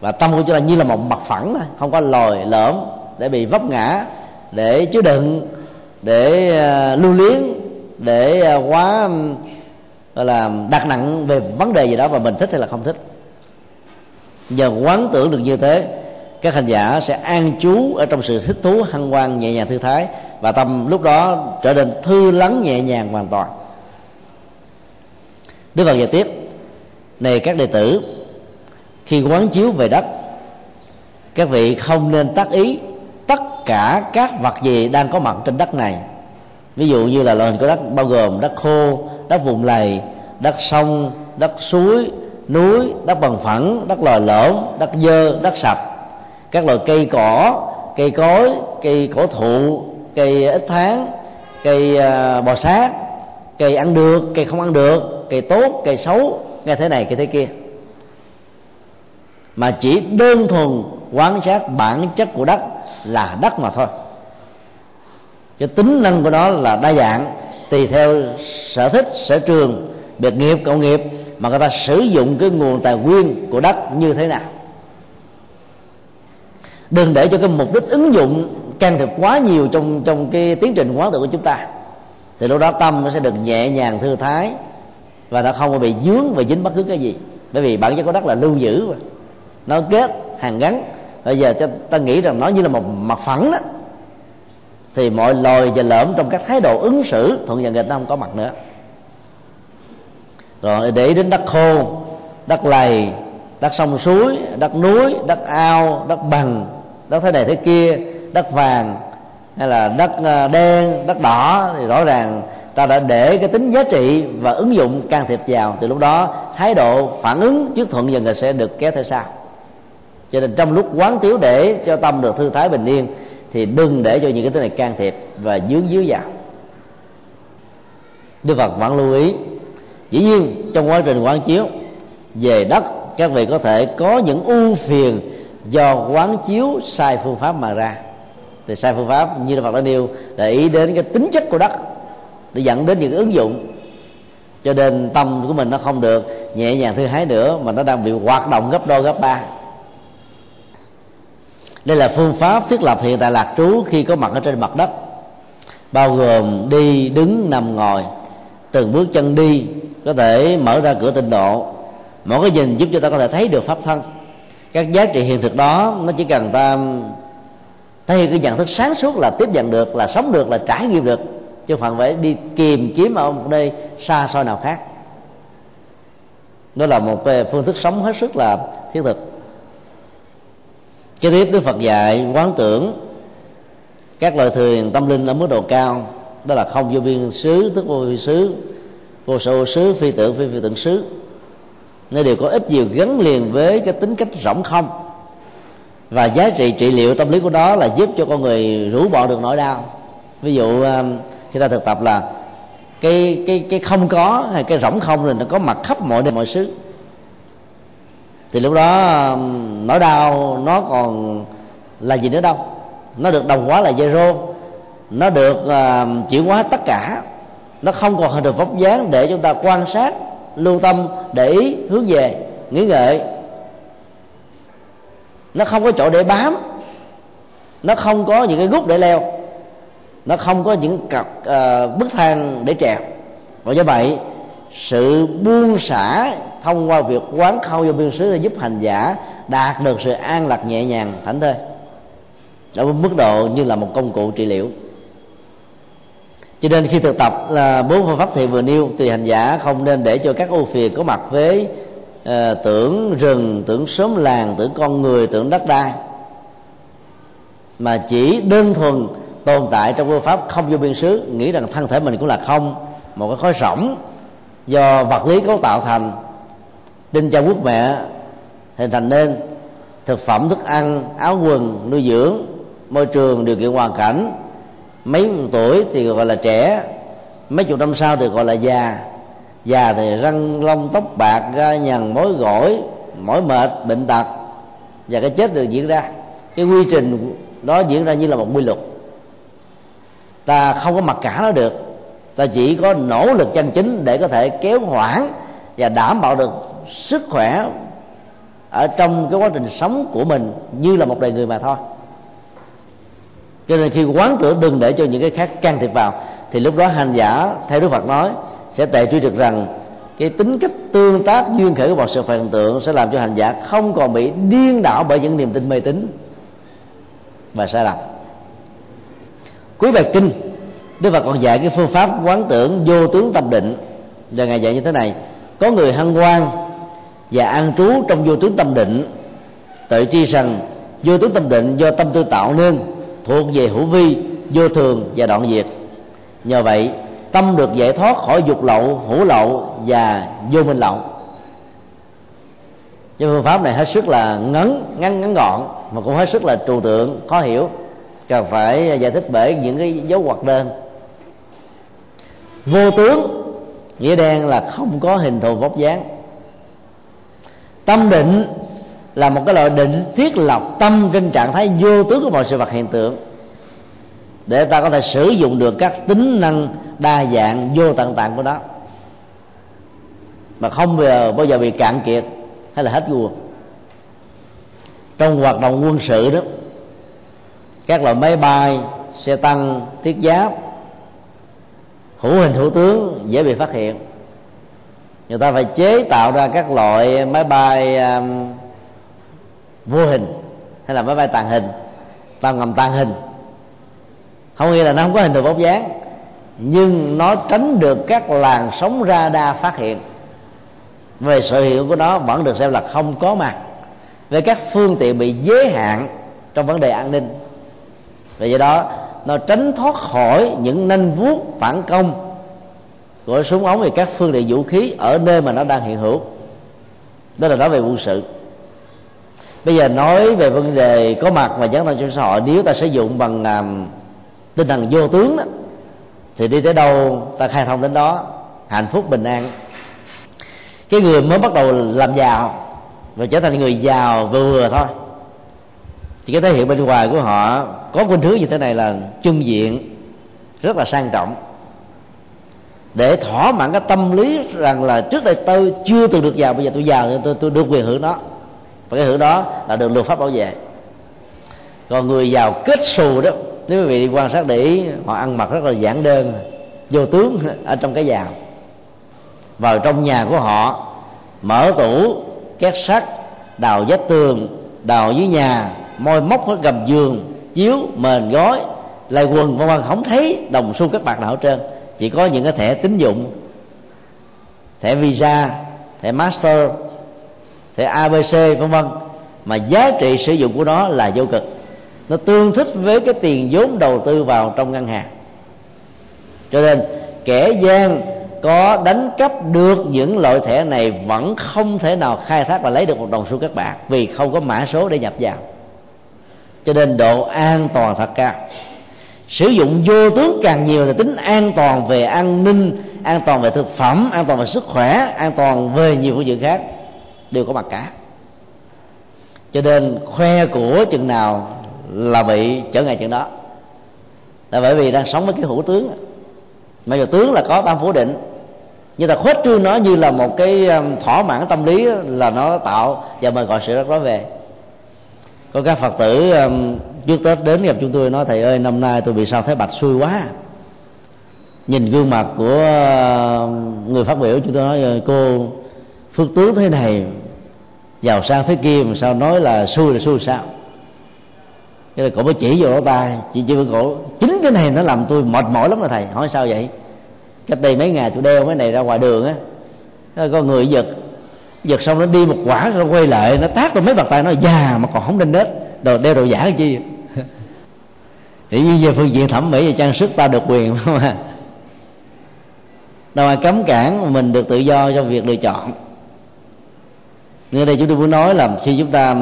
Và tâm của chúng ta như là một mặt phẳng không có lồi lõm để bị vấp ngã để chứa đựng, để à, lưu luyến, để à, quá gọi là, đặt nặng về vấn đề gì đó mà mình thích hay là không thích. Nhờ quán tưởng được như thế, các hành giả sẽ an trú ở trong sự thích thú, hân hoan, nhẹ nhàng thư thái và tâm lúc đó trở nên thư lắng, nhẹ nhàng hoàn toàn. Đức Phật dạy tiếp. Này các đệ tử, Khi quán chiếu về đất, Các vị không nên tác ý Tất cả các vật gì đang có mặt trên đất này. Ví dụ như là loại hình của đất bao gồm đất khô, đất vùng lầy, đất sông, đất suối, núi, đất bằng phẳng, đất lòi lõm, đất dơ, đất sạch. Các loại cây cỏ, cây cối, cây cổ thụ, cây ít tháng, cây à, bò sát, cây ăn được, cây không ăn được cây tốt cây xấu nghe thế này cây thế kia. Mà chỉ đơn thuần quan sát bản chất của đất là đất mà thôi. Cái tính năng của nó là đa dạng, tùy theo sở thích, sở trường, biệt nghiệp, cộng nghiệp, mà người ta sử dụng cái nguồn tài nguyên của đất như thế nào. Đừng để cho cái mục đích ứng dụng can thiệp quá nhiều trong trong cái tiến trình quán tự của chúng ta. Thì lúc đó tâm nó sẽ được nhẹ nhàng thư thái và nó không bị dướng và dính bất cứ cái gì. Bởi vì bản chất của đất là lưu giữ mà. Nó kết hàng gắn bây giờ cho ta nghĩ rằng nó như là một mặt phẳng đó. Thì mọi lồi và lỡm trong các thái độ ứng xử, thuận và nghịch nó không có mặt nữa. Rồi để đến đất khô, đất lầy, đất sông suối, đất núi, đất ao, đất bằng, đất thế này thế kia, đất vàng, hay là đất ờ, đen, đất đỏ, thì rõ ràng ta đã để cái tính giá trị và ứng dụng can thiệp vào. Từ lúc đó, thái độ phản ứng trước thuận dần sẽ được kéo theo sau cho nên trong lúc quán tiếu để cho tâm được thư thái bình yên, thì đừng để cho những cái thứ này can thiệp và dướng díu vào. Đức Phật vẫn lưu ý, Dĩ nhiên trong quá trình quán chiếu, Về đất các vị có thể có những ưu phiền Do quán chiếu sai phương pháp mà ra. Thì sai phương pháp như Đức Phật đã nêu Để ý đến cái tính chất của đất để dẫn đến những ứng dụng. Cho nên tâm của mình nó không được nhẹ nhàng thư thái nữa mà nó đang bị hoạt động gấp đôi, gấp ba đây là phương pháp thiết lập hiện tại lạc trú khi có mặt ở trên mặt đất. Bao gồm đi, đứng, nằm, ngồi. Từng bước chân đi có thể mở ra cửa tịnh độ. Mỗi cái nhìn giúp cho ta có thể thấy được pháp thân. Các giá trị hiện thực đó, nó chỉ cần ta thấy cái nhận thức sáng suốt là tiếp nhận được, là sống được, là trải nghiệm được. Chứ không phải đi tìm kiếm ở một nơi xa xôi nào khác. Đó là một phương thức sống hết sức là thiết thực kế tiếp, đức phật dạy quán tưởng các loài thuyền tâm linh ở mức độ cao. Đó là không vô biên xứ, tức vô vi xứ, vô sở xứ, phi tưởng, phi phi tưởng xứ. Nó đều có ít nhiều gắn liền với cái tính cách rỗng không. Và giá trị trị liệu tâm lý của đó là giúp cho con người rũ bỏ được nỗi đau. Ví dụ um, khi ta thực tập là cái cái cái không có hay cái rỗng không rồi nó có mặt khắp mọi nơi, mọi xứ thì lúc đó nỗi đau nó còn là gì nữa đâu. Nó được đồng hóa là zero nó được uh, chuyển hóa tất cả. Nó không còn hình được vóc dáng để chúng ta quan sát lưu tâm để ý hướng về nghĩ ngợi. Nó không có chỗ để bám. Nó không có những cái gút để leo. Nó không có những cặp uh, bức thang để trèo. Và do vậy sự buông xả thông qua việc quán khâu vô biên xứ để giúp hành giả đạt được sự an lạc nhẹ nhàng thảnh thơi. Ở mức độ như là một công cụ trị liệu. Cho nên khi thực tập là bốn phương pháp thì vừa nêu thì hành giả không nên để cho các ưu phiền có mặt với uh, tưởng rừng tưởng xóm làng tưởng con người tưởng đất đai. Mà chỉ đơn thuần tồn tại trong phương pháp không vô biên xứ nghĩ rằng thân thể mình cũng là không một cái khói rỗng do vật lý cấu tạo thành tinh cha quốc mẹ hình thành nên thực phẩm, thức ăn, áo quần, nuôi dưỡng, môi trường, điều kiện hoàn cảnh. Mấy tuổi thì gọi là trẻ, mấy chục năm sau thì gọi là già. Già thì răng, lông, tóc, bạc ra nhằn mối gỏi, mỏi mệt, bệnh tật. Và cái chết được diễn ra. Cái quy trình đó diễn ra như là một quy luật. Ta không có mặc cả nó được ta chỉ có nỗ lực chân chính để có thể kéo hoãn và đảm bảo được sức khỏe ở trong cái quá trình sống của mình như là một đời người mà thôi. Cho nên khi quán tưởng đừng để cho những cái khác can thiệp vào, thì lúc đó hành giả theo đức phật nói sẽ tệ truy được rằng cái tính cách tương tác duyên khởi của một sự phản tượng sẽ làm cho hành giả không còn bị điên đảo bởi những niềm tin mê tín. Và sai lầm. Cuối bài kinh đức phật còn dạy cái phương pháp quán tưởng vô tướng tâm định. Và ngài dạy như thế này, có người hăng quan và an trú trong vô tướng tâm định, tự chi rằng vô tướng tâm định do tâm tư tạo nên, thuộc về hữu vi, vô thường và đoạn diệt. Nhờ vậy, tâm được giải thoát khỏi dục lậu hữu lậu và vô minh lậu. Cái phương pháp này hết sức là ngắn ngắn ngắn gọn, mà cũng hết sức là trừu tượng, khó hiểu. Cần phải giải thích bởi những cái dấu hoặc đơn vô tướng. Nghĩa đen là không có hình thù vóc dáng. Tâm định là một cái loại định thiết lập tâm trên trạng thái vô tướng của mọi sự vật hiện tượng. Để ta có thể sử dụng được các tính năng đa dạng vô tận tạng của nó. Mà không bao giờ, bao giờ bị cạn kiệt hay là hết nguồn trong hoạt động quân sự đó các loại máy bay xe tăng thiết giáp hữu hình hữu tướng dễ bị phát hiện. Người ta phải chế tạo ra các loại máy bay um, vô hình hay là máy bay tàng hình tàu ngầm tàng hình. Không nghĩa là nó không có hình thù bóng dáng nhưng nó tránh được các làn sóng radar phát hiện. Về sự hữu của nó vẫn được xem là không có mặt. Về các phương tiện bị giới hạn trong vấn đề an ninh. Vì vậy đó nó tránh thoát khỏi những nanh vuốt phản công. Của súng ống và các phương tiện vũ khí ở nơi mà nó đang hiện hữu. Đó là nói về quân sự. Bây giờ nói về vấn đề có mặt và gián thân trong xã hội. Nếu ta sử dụng bằng um, tinh thần vô tướng đó thì đi tới đâu ta khai thông đến đó. Hạnh phúc bình an. Cái người mới bắt đầu làm giàu và trở thành người giàu vừa vừa thôi thì cái thể hiện bên ngoài của họ, có khuynh hướng như thế này là trưng diện rất là sang trọng. Để thỏa mãn cái tâm lý rằng là trước đây tôi chưa từng được giàu bây giờ tôi giàu nên tôi tôi được quyền hưởng đó và cái hưởng đó là được luật pháp bảo vệ. Còn người giàu kết xù đó, nếu quý vị đi quan sát để ý, họ ăn mặc rất là giản đơn, vô tướng ở trong cái giàu. Vào trong nhà của họ, mở tủ, két sắt, đào vách tường, đào dưới nhà môi móc ở gầm giường, chiếu, mền, gói, lại quần, vân vân. Không thấy đồng xu các bạc nào hết trơn chỉ có những cái thẻ tín dụng, thẻ visa, thẻ master, thẻ abc vân vân. Mà giá trị sử dụng của nó là vô cực. Nó tương thích với cái tiền vốn đầu tư vào trong ngân hàng. Cho nên, kẻ gian có đánh cắp được những loại thẻ này vẫn không thể nào khai thác và lấy được một đồng xu các bạc vì không có mã số để nhập vào cho nên độ an toàn thật cao. Sử dụng vô tướng càng nhiều thì tính an toàn về an ninh, an toàn về thực phẩm, an toàn về sức khỏe, an toàn về nhiều phương diện khác đều có mặt cả. Cho nên khoe của chừng nào là bị trở ngại chừng đó. Là bởi vì đang sống với cái hữu tướng. Mà giờ tướng là có tam phủ định, nhưng ta khuếch trương nó như là một cái um, thỏa mãn tâm lý là nó tạo và mời gọi sự rắc rối về có các phật tử um, trước tết đến gặp chúng tôi nói thầy ơi năm nay tôi bị sao thấy bạch xui quá. Nhìn gương mặt của um, người phát biểu chúng tôi nói ờ, cô phước tướng thế này giàu sang thế kia mà sao nói là xui là xui sao? Cái là cổ mới chỉ vô lỗ tai chị chỉ với cổ chính cái này nó làm tôi mệt mỏi lắm rồi thầy hỏi sao vậy? Cách đây mấy ngày tôi đeo cái này ra ngoài đường á có người giật giật xong nó đi một quả rồi quay lại nó tát tôi mấy bàn tay nó già mà còn không đinh nết. Đồ đeo đồ giả cái chi? [LAUGHS] Thì như về phương diện thẩm mỹ và trang sức ta được quyền mà, [LAUGHS] đâu ai cấm cản mình được tự do trong việc lựa chọn. Nên đây chúng tôi muốn nói là khi chúng ta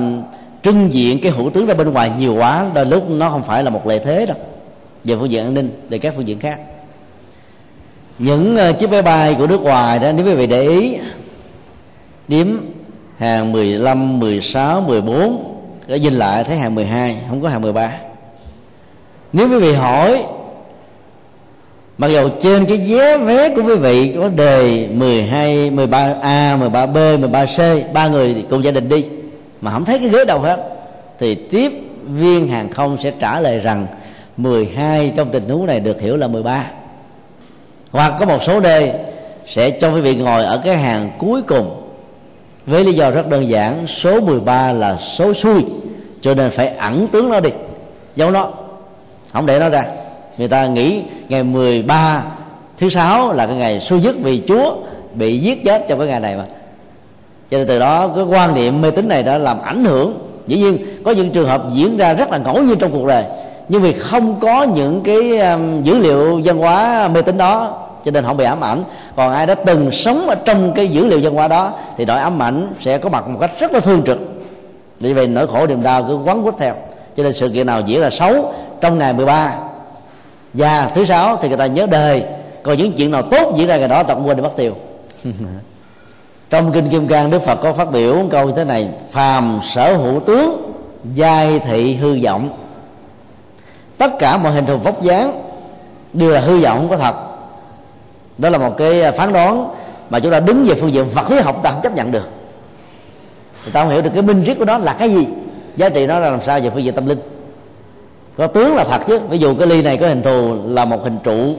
trưng diện cái hữu tướng ra bên ngoài nhiều quá đôi lúc nó không phải là một lợi thế đâu về phương diện an ninh để các phương diện khác. Những ờ, chiếc máy bay của nước ngoài đó nếu quý vị để ý điếm hàng 15, 16, 14 cái nhìn lại thấy hàng 12 không có hàng 13 nếu quý vị hỏi mặc dù trên cái vé vé của quý vị có đề 12, 13A, 13B, 13C ba người cùng gia đình đi mà không thấy cái ghế đâu hết thì tiếp viên hàng không sẽ trả lời rằng 12 trong tình huống này được hiểu là 13 hoặc có một số đề sẽ cho quý vị ngồi ở cái hàng cuối cùng với lý do rất đơn giản số 13 là số xui cho nên phải ẩn tướng nó đi. Giấu nó không để nó ra. Người ta nghĩ ngày 13 thứ sáu là cái ngày xui dứt vì chúa bị giết chết trong cái ngày này mà. Cho nên từ đó cái quan niệm mê tín này đã làm ảnh hưởng. Dĩ nhiên có những trường hợp diễn ra rất là ngẫu nhiên trong cuộc đời nhưng vì không có những cái um, dữ liệu văn hóa mê tín đó cho nên không bị ám ảnh. Còn ai đã từng sống ở trong cái dữ liệu văn hóa đó thì nỗi ám ảnh sẽ có mặt một cách rất là thương trực. Vì vậy nỗi khổ niềm đau cứ quấn quýt theo. Cho nên sự kiện nào diễn là xấu trong ngày 13 và thứ sáu thì người ta nhớ đời. Còn những chuyện nào tốt diễn ra ngày đó ta cũng quên đi mất tiêu. [LAUGHS] Trong kinh kim cang đức phật có phát biểu câu như thế này phàm sở hữu tướng giai thị hư vọng. Tất cả mọi hình thù vóc dáng đều là hư vọng không có thật đó là một cái à, phán đoán mà chúng ta đứng về phương diện vật lý học ta không chấp nhận được. Người ta không hiểu được cái minh triết của nó là cái gì. Giá trị nó là làm sao về phương diện tâm linh. Có tướng là thật chứ. Ví dụ cái ly này có hình thù là một hình trụ.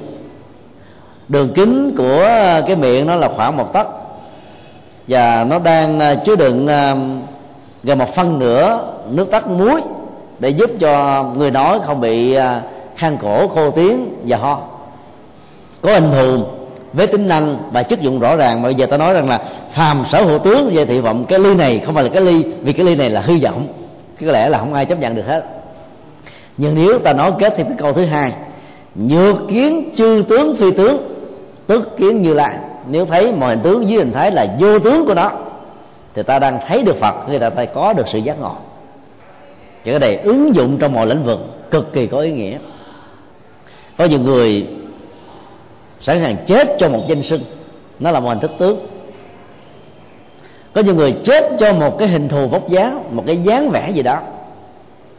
Đường kính của à, cái miệng nó là khoảng một tấc. Và nó đang à, chứa đựng gần một phân nửa nước tắt muối để giúp cho người nói không bị khang cổ, khô tiếng và ho. Có hình thù với tính năng và chức dụng rõ ràng. Mà bây giờ ta nói rằng là phàm sở hữu tướng về thị vọng cái ly này không phải là cái ly, vì cái ly này là hư vọng. Có lẽ là không ai chấp nhận được hết. Nhưng nếu ta nói kết thì cái câu thứ hai, nhược kiến chư tướng phi tướng, tức kiến như lại nếu thấy mọi hình tướng dưới hình thái là vô tướng của nó, thì ta đang thấy được phật người ta phải có được sự giác ngộ. Cho cái này ứng dụng trong mọi lĩnh vực cực kỳ có ý nghĩa. Có nhiều người sẵn sàng chết cho một danh sưng nó là một hình thức tướng. Có nhiều người chết cho một cái hình thù vóc dáng, một cái dáng vẻ gì đó.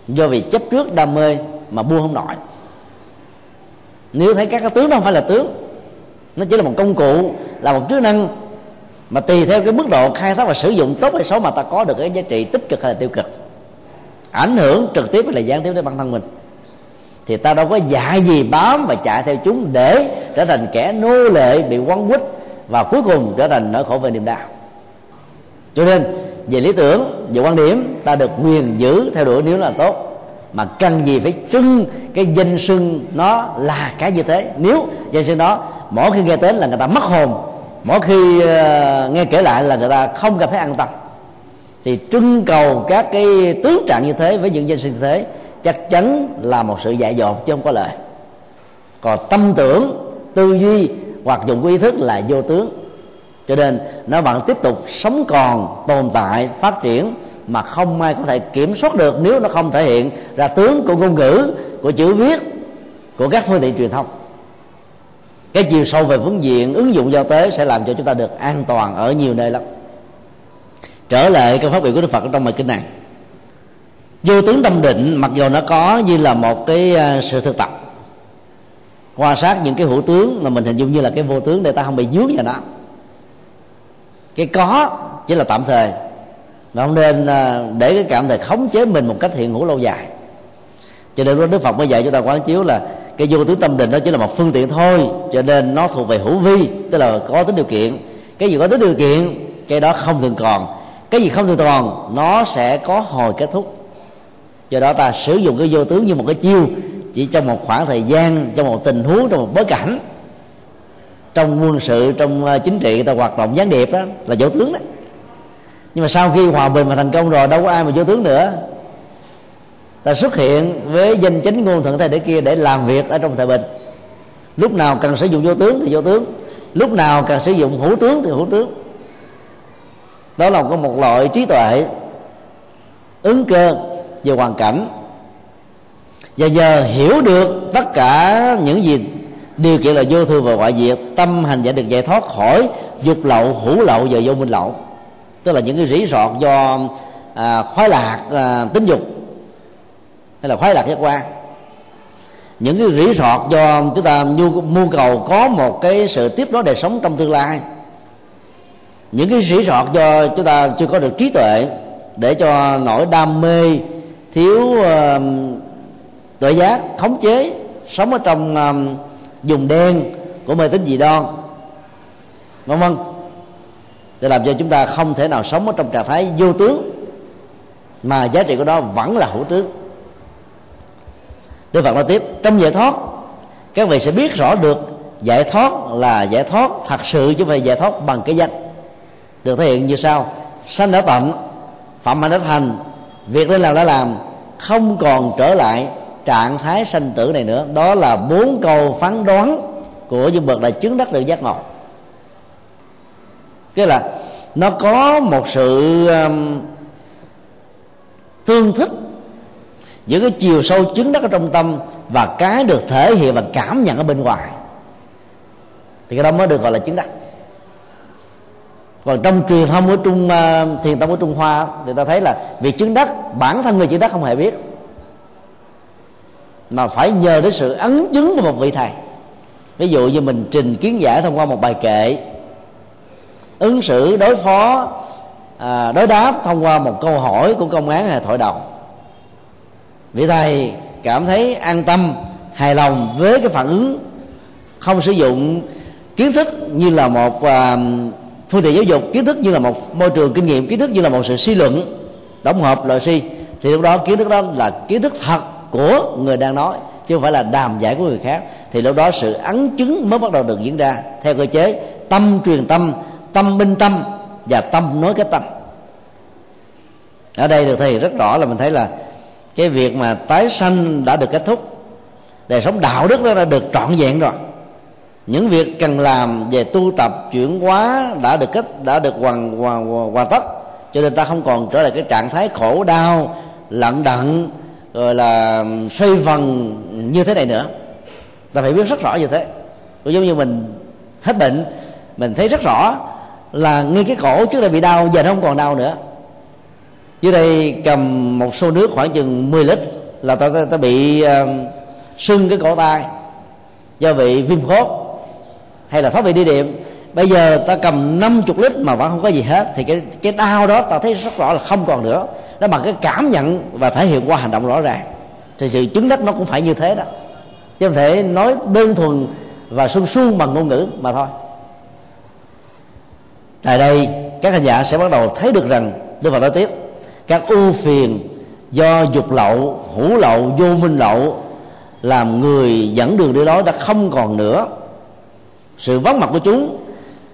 Do vì chấp trước đam mê mà buông không nổi. Nếu thấy các cái tướng nó không phải là tướng, nó chỉ là một công cụ, là một chức năng mà tùy theo cái mức độ khai thác và sử dụng tốt hay xấu mà ta có được cái giá trị tích cực hay là tiêu cực. Ảnh hưởng trực tiếp hay là gián tiếp đến bản thân mình thì ta đâu có dạ gì bám và chạy theo chúng để trở thành kẻ nô lệ bị quấn quýt và cuối cùng trở thành nỗi khổ về niềm đau. Cho nên về lý tưởng về quan điểm ta được quyền giữ theo đuổi nếu là tốt. Mà cần gì phải trưng cái danh sưng nó là cái như thế. Nếu danh sưng đó mỗi khi nghe đến là người ta mất hồn mỗi khi uh, nghe kể lại là người ta không cảm thấy an tâm. Thì trưng cầu các cái tướng trạng như thế với những danh sưng như thế chắc chắn là một sự dạy dột chứ không có lợi còn tâm tưởng, tư duy hoặc dụng ý thức là vô tướng. Cho nên, nó vẫn tiếp tục sống còn, tồn tại, phát triển mà không ai có thể kiểm soát được nếu nó không thể hiện ra tướng của ngôn ngữ, của chữ viết, của các phương tiện truyền thông. Cái chiều sâu về phương diện ứng dụng giao tế sẽ làm cho chúng ta được an toàn ở nhiều nơi lắm. Trở lại cái phát biểu của đức phật trong bài kinh này vô tướng tâm định, mặc dù nó có như là một cái ờ, sự thực tập. Quan sát những cái hữu tướng mà mình hình dung như là cái vô tướng để ta không bị dướng vào nó. Cái có chỉ là tạm thời. Nó không nên ờ, để cái cảm thời khống chế mình một cách hiện hữu lâu dài. Cho nên đức phật mới dạy chúng ta quán chiếu là cái vô tướng tâm định đó chỉ là một phương tiện thôi, cho nên nó thuộc về hữu vi, tức là có tính điều kiện. Cái gì có tính điều kiện, cái đó không thường còn. Cái gì không thường còn, nó sẽ có hồi kết thúc do đó ta sử dụng cái vô tướng như một cái chiêu, chỉ trong một khoảng thời gian, trong một tình huống, trong một bối cảnh. Trong quân sự, trong ờ, chính trị, ta hoạt động gián điệp đó, là vô tướng đấy. Nhưng mà sau khi hòa bình và thành công rồi, đâu có ai mà vô tướng nữa. Ta xuất hiện với danh chính ngôn thuận thế để kia để làm việc ở trong thời bình. Lúc nào cần sử dụng vô tướng thì vô tướng, lúc nào cần sử dụng hữu tướng thì hữu tướng. Đó là có một loại trí tuệ, ứng cơ về hoàn cảnh. Và giờ hiểu được tất cả những gì điều kiện là vô thường và ngoại diệt tâm hành giả được giải thoát khỏi dục lậu hữu lậu và vô minh lậu. Tức là những cái rỉ sọt do à, khoái lạc à, tính dục hay là khoái lạc giác quan. Những cái rỉ sọt do chúng ta nhu mưu cầu có một cái sự tiếp nối đời sống trong tương lai. Những cái rỉ sọt do chúng ta chưa có được trí tuệ để cho nỗi đam mê thiếu ờ, uh, tuệ giác khống chế sống ở trong ờ, um, dùng đen của mê tín dị đoan vân vân. Để làm cho chúng ta không thể nào sống ở trong trạng thái vô tướng mà giá trị của đó vẫn là hữu tướng. Đức Phật nói tiếp trong giải thoát các vị sẽ biết rõ được giải thoát là giải thoát thật sự chứ không phải giải thoát bằng cái danh. Được thể hiện như sau sanh đã tận phạm hạnh đã thành việc nên làm đã làm không còn trở lại trạng thái sanh tử này nữa. Đó là bốn câu phán đoán của những bậc là chứng đắc được giác ngộ. Tức là nó có một sự um, tương thích giữa cái chiều sâu chứng đắc ở trong tâm và cái được thể hiện và cảm nhận ở bên ngoài. Thì cái đó mới được gọi là chứng đắc còn trong truyền thông của trung ờ, uh, thiền tông của trung hoa thì ta thấy là việc chứng đắc bản thân người chứng đắc không hề biết. Mà phải nhờ đến sự ấn chứng của một vị thầy. Ví dụ như mình trình kiến giải thông qua một bài kệ ứng xử đối phó à, đối đáp thông qua một câu hỏi của công án hay thoại đầu vị thầy cảm thấy an tâm hài lòng với cái phản ứng không sử dụng kiến thức như là một à, phương tiện giáo dục, kiến thức như là một môi trường kinh nghiệm, kiến thức như là một sự suy luận, tổng hợp loại suy thì lúc đó kiến thức đó là kiến thức thật của người đang nói, chứ không phải là đàm giải của người khác. Thì lúc đó sự ấn chứng mới bắt đầu được diễn ra. Theo cơ chế, tâm truyền tâm tâm minh tâm và tâm nối cái tâm. Ở đây được thể hiện rất rõ là mình thấy là cái việc mà tái sanh đã được kết thúc, đời sống đạo đức đó đã được trọn vẹn rồi những việc cần làm về tu tập chuyển hóa đã được kết đã được hoàn hoàn hoàn tất cho nên ta không còn trở lại cái trạng thái khổ đau lận đận rồi là xoay vần như thế này nữa. Ta phải biết rất rõ như thế. Cũng giống như mình hết bệnh mình thấy rất rõ là ngay cái cổ trước đây bị đau giờ nó không còn đau nữa. Dưới đây cầm một xô nước khoảng chừng 10 lít là ta ta, ta bị uh, sưng cái cổ tay do bị viêm khớp hay là thoát vị đi điểm. Bây giờ ta cầm 50 lít mà vẫn không có gì hết, thì cái cái đau đó ta thấy rất rõ là không còn nữa. Nó bằng cái cảm nhận và thể hiện qua hành động rõ ràng. Thì sự chứng đắc nó cũng phải như thế đó. Chứ không thể nói đơn thuần và suông suông bằng ngôn ngữ mà thôi. Tại đây, các hành giả sẽ bắt đầu thấy được rằng, Đức Phật nói tiếp, các ưu phiền do dục lậu hữu lậu, vô minh lậu, làm người dẫn đường đi đó đã không còn nữa sự vắng mặt của chúng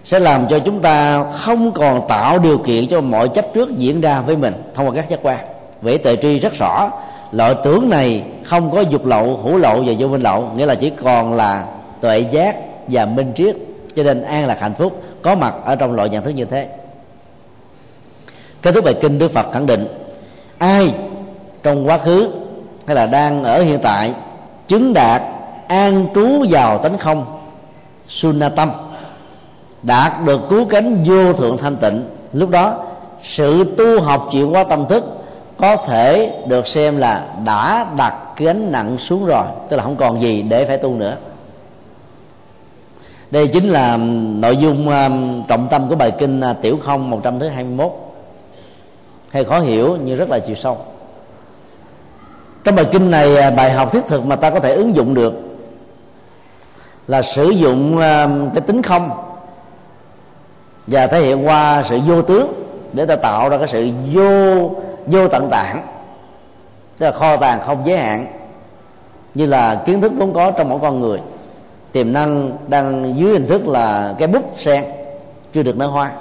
sẽ làm cho chúng ta không còn tạo điều kiện cho mọi chấp trước diễn ra với mình thông qua các giác quan. Vẽ tuệ tri rất rõ, loại tưởng này không có dục lậu hữu lậu và vô minh lậu, nghĩa là chỉ còn là tuệ giác và minh triết, cho nên an lạc hạnh phúc có mặt ở trong loại nhận thức như thế. Kết thúc bài kinh đức phật khẳng định, ai trong quá khứ hay là đang ở hiện tại chứng đạt an trú vào tánh không sunatam đạt được cứu cánh vô thượng thanh tịnh. Lúc đó, sự tu học chuyển qua tâm thức có thể được xem là đã đặt gánh nặng xuống rồi, tức là không còn gì để phải tu nữa. Đây chính là nội dung trọng tâm của bài kinh à, tiểu không một trăm thứ hai mươi hay khó hiểu nhưng rất là chiều sâu. Trong bài kinh này à, bài học thiết thực mà ta có thể ứng dụng được là sử dụng ờ, cái tính không và thể hiện qua sự vô tướng để ta tạo ra cái sự vô vô tận tạng, tức là kho tàng không giới hạn, như là kiến thức vốn có trong mỗi con người. Tiềm năng đang dưới hình thức là cái búp sen chưa được nở hoa.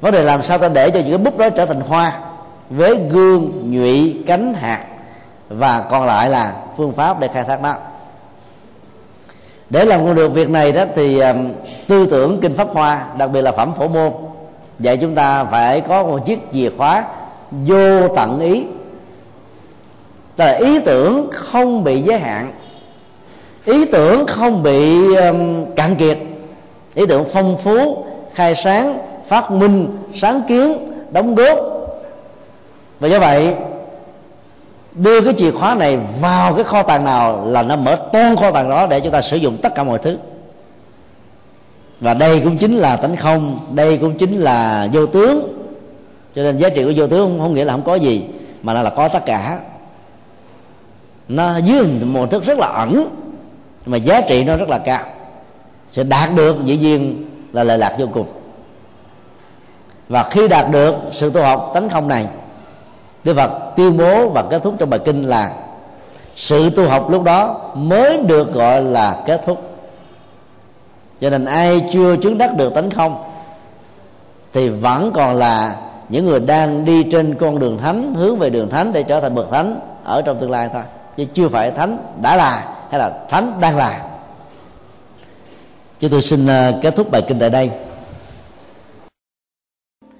Vấn đề làm sao ta để cho những cái búp đó trở thành hoa với gương, nhụy, cánh hạt và còn lại là phương pháp để khai thác nó? Để làm được việc này đó thì tư tưởng kinh pháp hoa đặc biệt là phẩm phổ môn dạy chúng ta phải có một chiếc chìa khóa vô tận ý. Tức là ý tưởng không bị giới hạn ý tưởng không bị um, cạn kiệt ý tưởng phong phú khai sáng phát minh sáng kiến đóng góp. Và do vậy đưa cái chìa khóa này vào cái kho tàng nào là nó mở toan kho tàng đó để chúng ta sử dụng tất cả mọi thứ. Và đây cũng chính là tánh không đây cũng chính là vô tướng. Cho nên giá trị của vô tướng không, không nghĩa là không có gì mà là, là có tất cả. Nó dưới một thức rất là ẩn mà giá trị nó rất là cao. Sẽ đạt được dĩ nhiên là lợi lạc vô cùng. Và khi đạt được sự tu học tánh không này Đức Phật, tuyên bố và kết thúc trong bài kinh là sự tu học lúc đó mới được gọi là kết thúc. Cho nên ai chưa chứng đắc được tánh không thì vẫn còn là những người đang đi trên con đường thánh, hướng về đường thánh để trở thành bậc thánh ở trong tương lai thôi. Chứ chưa phải thánh đã là hay là thánh đang là. Chúng tôi xin ờ, kết thúc bài kinh tại đây.